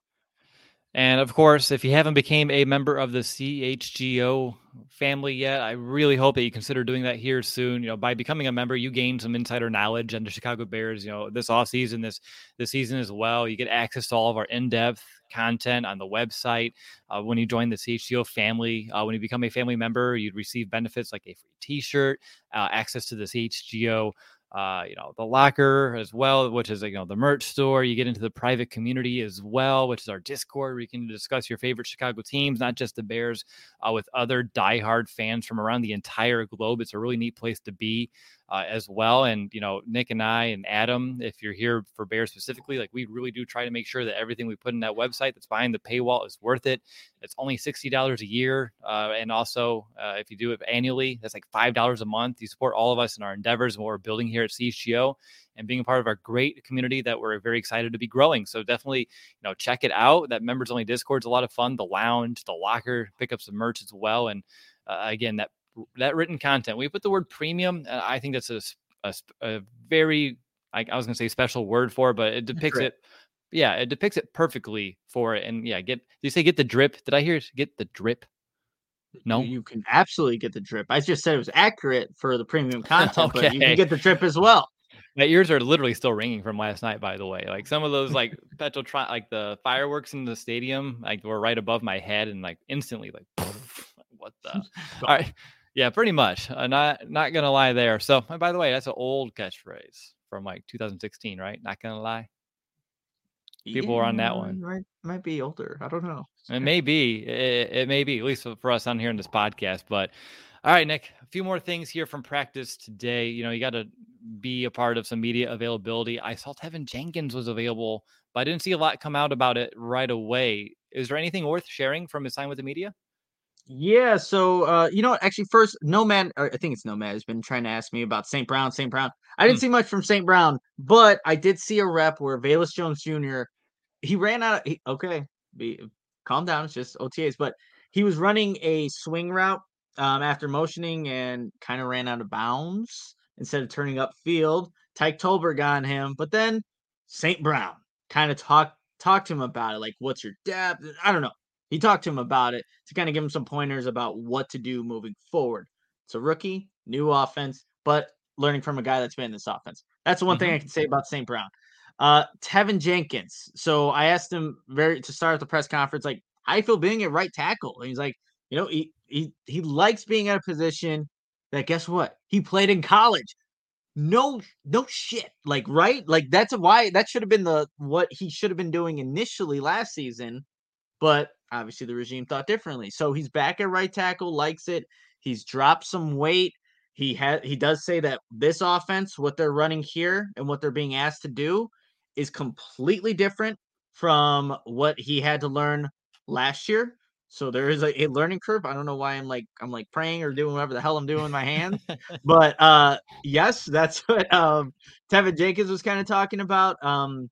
S1: And of course, if you haven't became a member of the CHGO family yet, I really hope that you consider doing that here soon. You know, by becoming a member, you gain some insider knowledge on the Chicago Bears, you know, this off season, this this season as well. You get access to all of our in-depth content on the website. Uh, when you join the CHGO family, uh, when you become a family member, you'd receive benefits like a free T-shirt, uh, access to the CHGO uh, you know, the locker as well, which is, you know, the merch store. You get into the private community as well, which is our Discord where you can discuss your favorite Chicago teams, not just the Bears, uh, with other diehard fans from around the entire globe. It's a really neat place to be uh, as well. And, you know, Nick and I and Adam, if you're here for Bears specifically, like we really do try to make sure that everything we put in that website that's behind the paywall is worth it. It's only $60 a year. Uh, and also, uh, if you do it annually, that's like $5 a month. You support all of us in our endeavors and what we're building here at CHGO and being a part of our great community that we're very excited to be growing. So definitely, you know, check it out. That members only Discord is a lot of fun. The lounge, the locker, pick up some merch as well. And uh, again, that that written content. We put the word premium. Uh, I think that's a, a, a very, I, I was going to say special word for it, but it depicts it. Yeah, it depicts it perfectly for it. And yeah, get, you say get the drip? Did I hear get the drip? No,
S2: you can absolutely get the drip. I just said it was accurate for the premium [laughs] content, okay. but you can get the drip as well.
S1: My ears are literally still ringing from last night, by the way. Like some of those, like Petrotron, like the fireworks in the stadium, like were right above my head, and like instantly, like, [laughs] what the? [laughs] All right, yeah, pretty much. Uh, not not gonna lie there. So, by the way, that's an old catchphrase from like 2016, right? Not gonna lie. People yeah, are on that one.
S2: Might might be older. I don't know.
S1: It may be. It, it may be at least for us on here in this podcast. But all right, Nick. A few more things here from practice today. You know, you got to be a part of some media availability. I saw Teven Jenkins was available, but I didn't see a lot come out about it right away. Is there anything worth sharing from his time with the media?
S2: Yeah, so uh, you know, actually, first, Nomad, I think it's Nomad, has been trying to ask me about St. Brown. St. Brown. I didn't mm. see much from St. Brown, but I did see a rep where Velus Jones Jr. He ran out. Of, he, okay, be calm down. It's just OTAs, but he was running a swing route um, after motioning and kind of ran out of bounds instead of turning up field. Tyke Tolbert got on him, but then St. Brown kind of talked talked to him about it, like, "What's your depth?" I don't know he talked to him about it to kind of give him some pointers about what to do moving forward. It's a rookie, new offense, but learning from a guy that's been in this offense. That's the one mm-hmm. thing I can say about St. Brown. Uh, Teven Jenkins. So I asked him very to start at the press conference, like, how you feel being at right tackle? And he's like, you know, he he he likes being at a position that guess what? He played in college. No, no shit. Like, right? Like that's why that should have been the what he should have been doing initially last season but obviously the regime thought differently. So he's back at right tackle, likes it. He's dropped some weight. He has he does say that this offense, what they're running here and what they're being asked to do, is completely different from what he had to learn last year. So there is a, a, learning curve. I don't know why I'm like I'm like praying or doing whatever the hell I'm doing with my hands. [laughs] but uh yes, that's [laughs] what um Teven Jenkins was kind of talking about. Um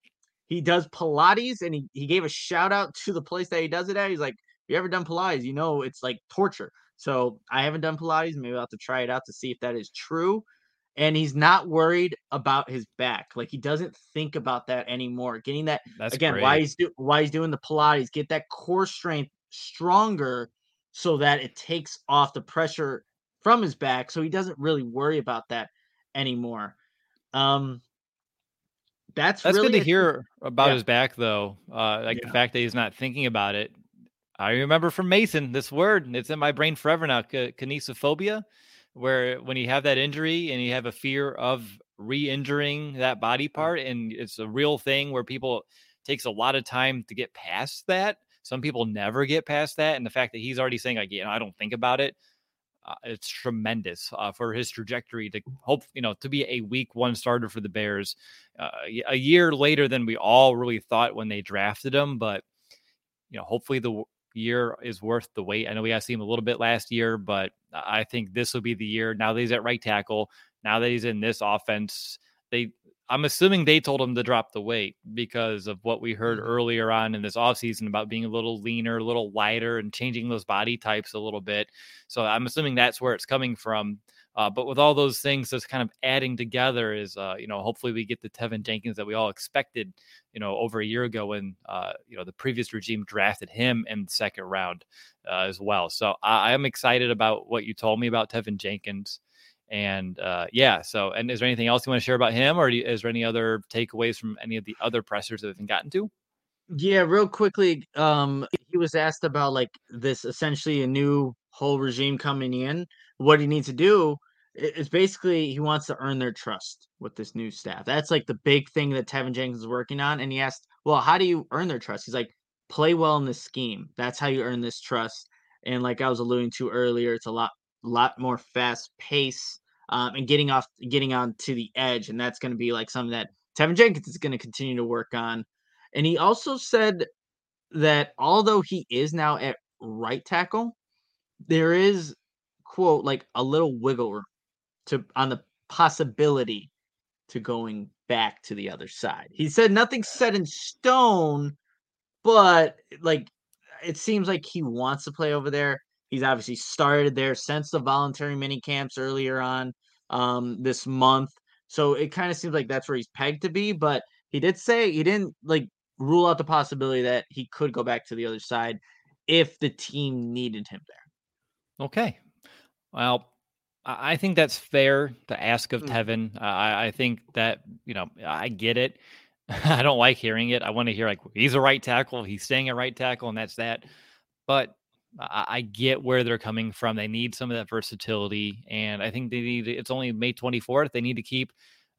S2: he does Pilates and he, he gave a shout out to the place that he does it at. He's like, if you ever done Pilates, you know it's like torture. So I haven't done Pilates. Maybe I'll have to try it out to see if that is true. And he's not worried about his back. Like he doesn't think about that anymore. Getting that That's again, great. why he's do, why he's doing the Pilates, get that core strength stronger so that it takes off the pressure from his back. So he doesn't really worry about that anymore. Um that's
S1: that's
S2: really
S1: good to hear about yeah. his back though. Uh, like yeah. the fact that he's not thinking about it. I remember from Mason this word. It's in my brain forever now. Kinesiophobia, where when you have that injury and you have a fear of re-injuring that body mm. part, and it's a real thing where people takes a lot of time to get past that. Some people never get past that, and the fact that he's already saying like, you know, I don't think about it uh, it's tremendous uh, for his trajectory to hope you know to be a week one starter for the Bears uh, a year later than we all really thought when they drafted him. But you know, hopefully the year is worth the wait. I know we got to see him a little bit last year, but I think this will be the year. Now that he's at right tackle, now that he's in this offense, they I'm assuming they told him to drop the weight because of what we heard mm-hmm. earlier on in this offseason about being a little leaner, a little lighter, and changing those body types a little bit. So I'm assuming that's where it's coming from. Uh, but with all those things that's kind of adding together is, uh, you know, hopefully we get the Teven Jenkins that we all expected, you know, over a year ago when, uh, you know, the previous regime drafted him in the second round uh, as well. So I, am excited about what you told me about Teven Jenkins. And uh, yeah, so and is there anything else you want to share about him, or you, is there any other takeaways from any of the other pressers that we've gotten to?
S2: Yeah, real quickly, um, he was asked about like this essentially a new whole regime coming in. What he needs to do is basically he wants to earn their trust with this new staff. That's like the big thing that Teven Jenkins is working on. And he asked, Well, how do you earn their trust? He's like, play well in this scheme. That's how you earn this trust. And like I was alluding to earlier, it's a lot lot more fast pace um, and getting off, getting on to the edge, and that's going to be like something that Teven Jenkins is going to continue to work on. And he also said that although he is now at right tackle, there is quote like a little wiggle room to on the possibility to going back to the other side. He said nothing's set in stone, but like it seems like he wants to play over there. He's obviously started there since the voluntary mini camps earlier on um, this month. So it kind of seems like that's where he's pegged to be. But he did say he didn't like rule out the possibility that he could go back to the other side if the team needed him there.
S1: Okay. Well, I think that's fair to ask of mm. Teven. I, I think that, you know, I get it. [laughs] I don't like hearing it. I want to hear like he's a right tackle, he's staying a right tackle, and that's that. But I, I get where they're coming from. They need some of that versatility, and I think they need. It's only May 24th. They need to keep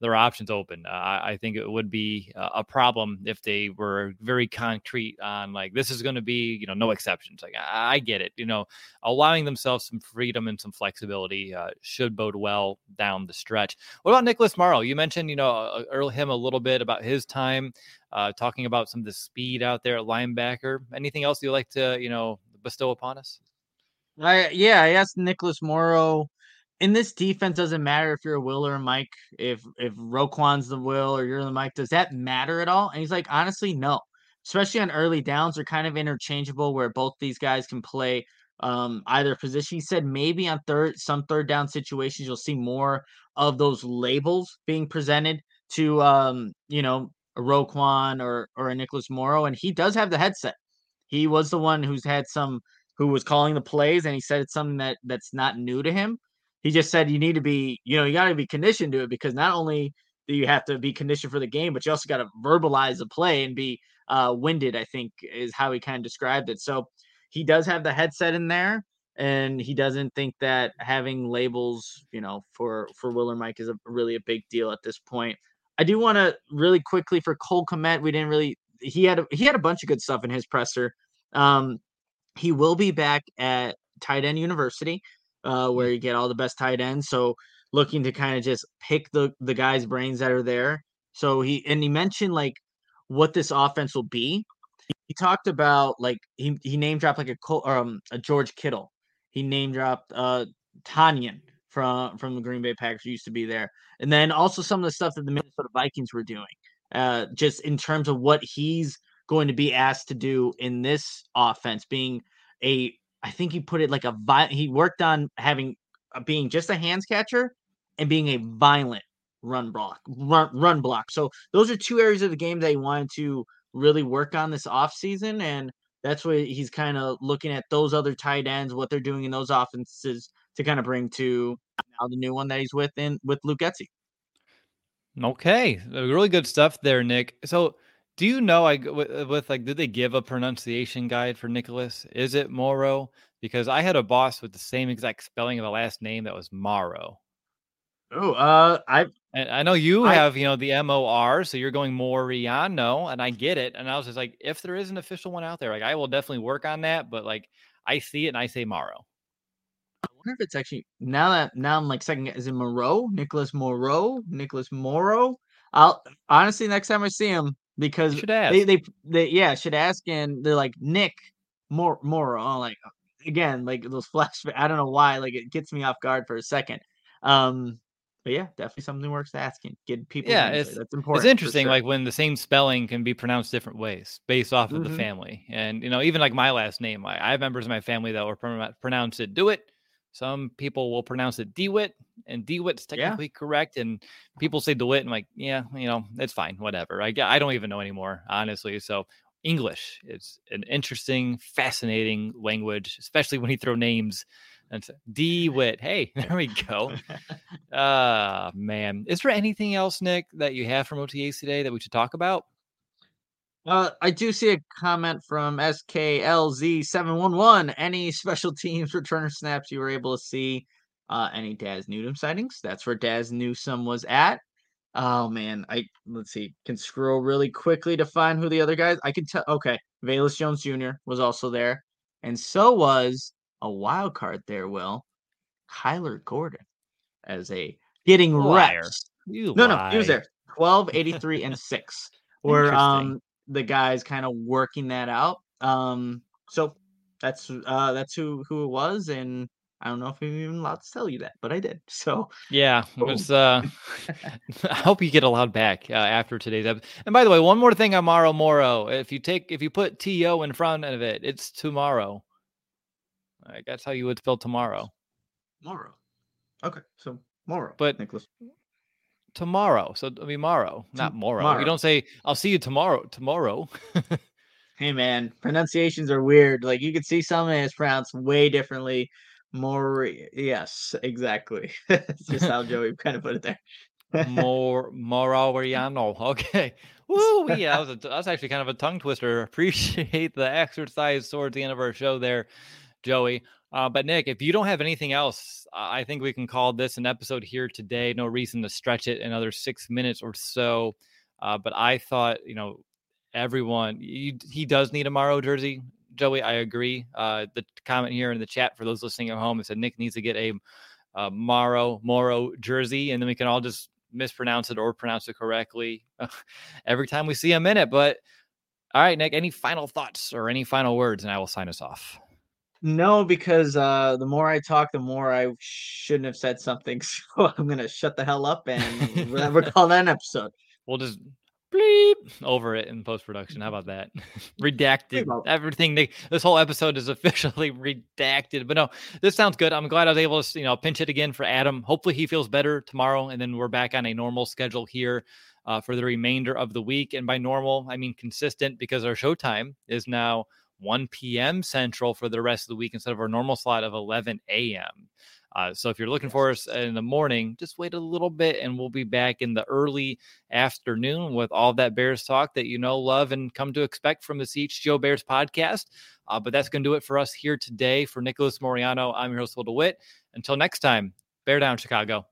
S1: their options open. Uh, I think it would be a problem if they were very concrete on like this is going to be you know no exceptions. Like I, I, get it, you know, allowing themselves some freedom and some flexibility uh, should bode well down the stretch. What about Nicholas Morrow? You mentioned you know uh, him a little bit about his time, uh, talking about some of the speed out there at linebacker. Anything else you like to you know bestow upon us?
S2: I yeah, I asked Nicholas Morrow. In this defense, doesn't matter if you're a Will or a Mike. If if Roquan's the Will or you're the Mike, does that matter at all? And he's like, honestly, no. Especially on early downs, they're kind of interchangeable where both these guys can play um, either position. He said maybe on third some third down situations you'll see more of those labels being presented to um, you know a Roquan or or a Nicholas Morrow, and he does have the headset. He was the one who's had some who was calling the plays, and he said it's something that that's not new to him. He just said you need to be, you know, you got to be conditioned to it because not only do you have to be conditioned for the game, but you also got to verbalize the play and be uh, winded. I think is how he kind of described it. So he does have the headset in there, and he doesn't think that having labels, you know, for for Will or Mike is a really a big deal at this point. I do want to really quickly for Cole Kmet. We didn't really. He had a, he had a bunch of good stuff in his presser. Um, he will be back at tight end university, uh, where you get all the best tight ends. So looking to kind of just pick the the guys' brains that are there. So he and he mentioned like what this offense will be. He talked about like he he name dropped like a um a George Kittle. He name dropped uh Tonyan from from the Green Bay Packers used to be there, and then also some of the stuff that the Minnesota Vikings were doing. Uh, just in terms of what he's going to be asked to do in this offense, being a I think he put it like a he worked on having uh, being just a hands catcher and being a violent run block run, run block. So those are two areas of the game that he wanted to really work on this offseason and that's what he's kind of looking at those other tight ends, what they're doing in those offenses to kind of bring to now the new one that he's with in with Luke Getsy.
S1: Okay, really good stuff there, Nick. So do you know, I with, uh, with, like, did they give a pronunciation guide for Nicholas? Is it Morrow? Because I had a boss with the same exact spelling of the last name that was Morrow.
S2: Oh, uh, I
S1: and I know you I, have, you know, the M O R, so you're going Moriano, and I get it. And I was just like, if there is an official one out there, like, I will definitely work on that. But like, I see it and I say Morrow.
S2: I wonder if it's actually now that now I'm like second. Is it Moreau? Nicholas Moreau? Nicholas Morrow? I'll honestly next time I see him, because they, they they yeah should ask and they're like Nick more more oh, like again like those [laughs] flash I don't know why like it gets me off guard for a second um but yeah definitely something worth asking get people
S1: yeah it's that's important it's interesting sure. like when the same spelling can be pronounced different ways based off of mm-hmm. the family and you know even like my last name I, I have members of my family that will pronounce it do it some people will pronounce it DeWitt, and DeWitt's technically yeah. correct. And people say DeWitt, and like, yeah, you know, it's fine, whatever. I I don't even know anymore, honestly. So English is an interesting, fascinating language, especially when you throw names. And DeWitt. Hey, [laughs] there we go. uh [laughs] man. Is there anything else, Nick, that you have from OTAs today that we should talk about?
S2: Uh, I do see a comment from SKLZ711. Any special teams returner snaps you were able to see? Uh, any Dazz Newsome sightings? That's where Dazz Newsome was at. Oh man, I let's see. Can scroll really quickly to find who the other guys. I can tell. Okay, Velus Jones Jr. was also there, and so was a wild card there. Will Kyler Gordon as a getting Liar. reps. You no, no, he was there. Twelve, eighty-three, and six. [laughs] Where um the guys kind of working that out. Um, so that's uh that's who who it was, and I don't know if I'm even allowed to tell you that, but I did. [laughs] So
S1: yeah, it was. Uh, [laughs] [laughs] I hope you get allowed back uh, after today's episode. And by the way, one more thing on Morrow Moro. If you take if you put to in front of it, it's tomorrow. Like, that's how you would spell tomorrow.
S2: Tomorrow. Okay, so tomorrow.
S1: But
S2: Nicholas
S1: tomorrow. So I mean, tomorrow, not tomorrow. You don't say I'll see you tomorrow. Tomorrow. [laughs]
S2: hey man, pronunciations are weird. Like you can see something is pronounced way differently. More, yes, exactly. [laughs] It's just how Joey [laughs] kind of put it there.
S1: More Moriano. Okay. Woo, yeah, that was, a, that was actually kind of a tongue twister. Appreciate the exercise towards the end of our show there, Joey. Uh, but Nick, if you don't have anything else, I think we can call this an episode here today. No reason to stretch it another six minutes or so. Uh, but I thought, you know, everyone, you, he does need a Morrow jersey. Joey, I agree. Uh, the comment here in the chat for those listening at home, it said Nick needs to get a, a Morrow Morrow jersey, and then we can all just mispronounce it or pronounce it correctly [laughs] every time we see him in it. But all right, Nick, any final thoughts or any final words, and I will sign us off.
S2: No, because uh, the more I talk, the more I shouldn't have said something. [laughs] So I'm gonna shut the hell up and we'll [laughs] call that an episode.
S1: We'll just bleep over it in post production. How about that? [laughs] redacted everything. They, this whole episode is officially redacted. But no, this sounds good. I'm glad I was able to you know pinch it again for Adam. Hopefully he feels better tomorrow, and then we're back on a normal schedule here. Uh, for the remainder of the week. And by normal, I mean consistent because our showtime is now 1 p.m. Central for the rest of the week instead of our normal slot of 11 a.m. Uh, so if you're looking for us in the morning, just wait a little bit and we'll be back in the early afternoon with all that Bears talk that you know, love, and come to expect from the CHGO Bears podcast. Uh, but that's going to do it for us here today. For Nicholas Moriano, I'm your host, Will DeWitt. Until next time, Bear down, Chicago.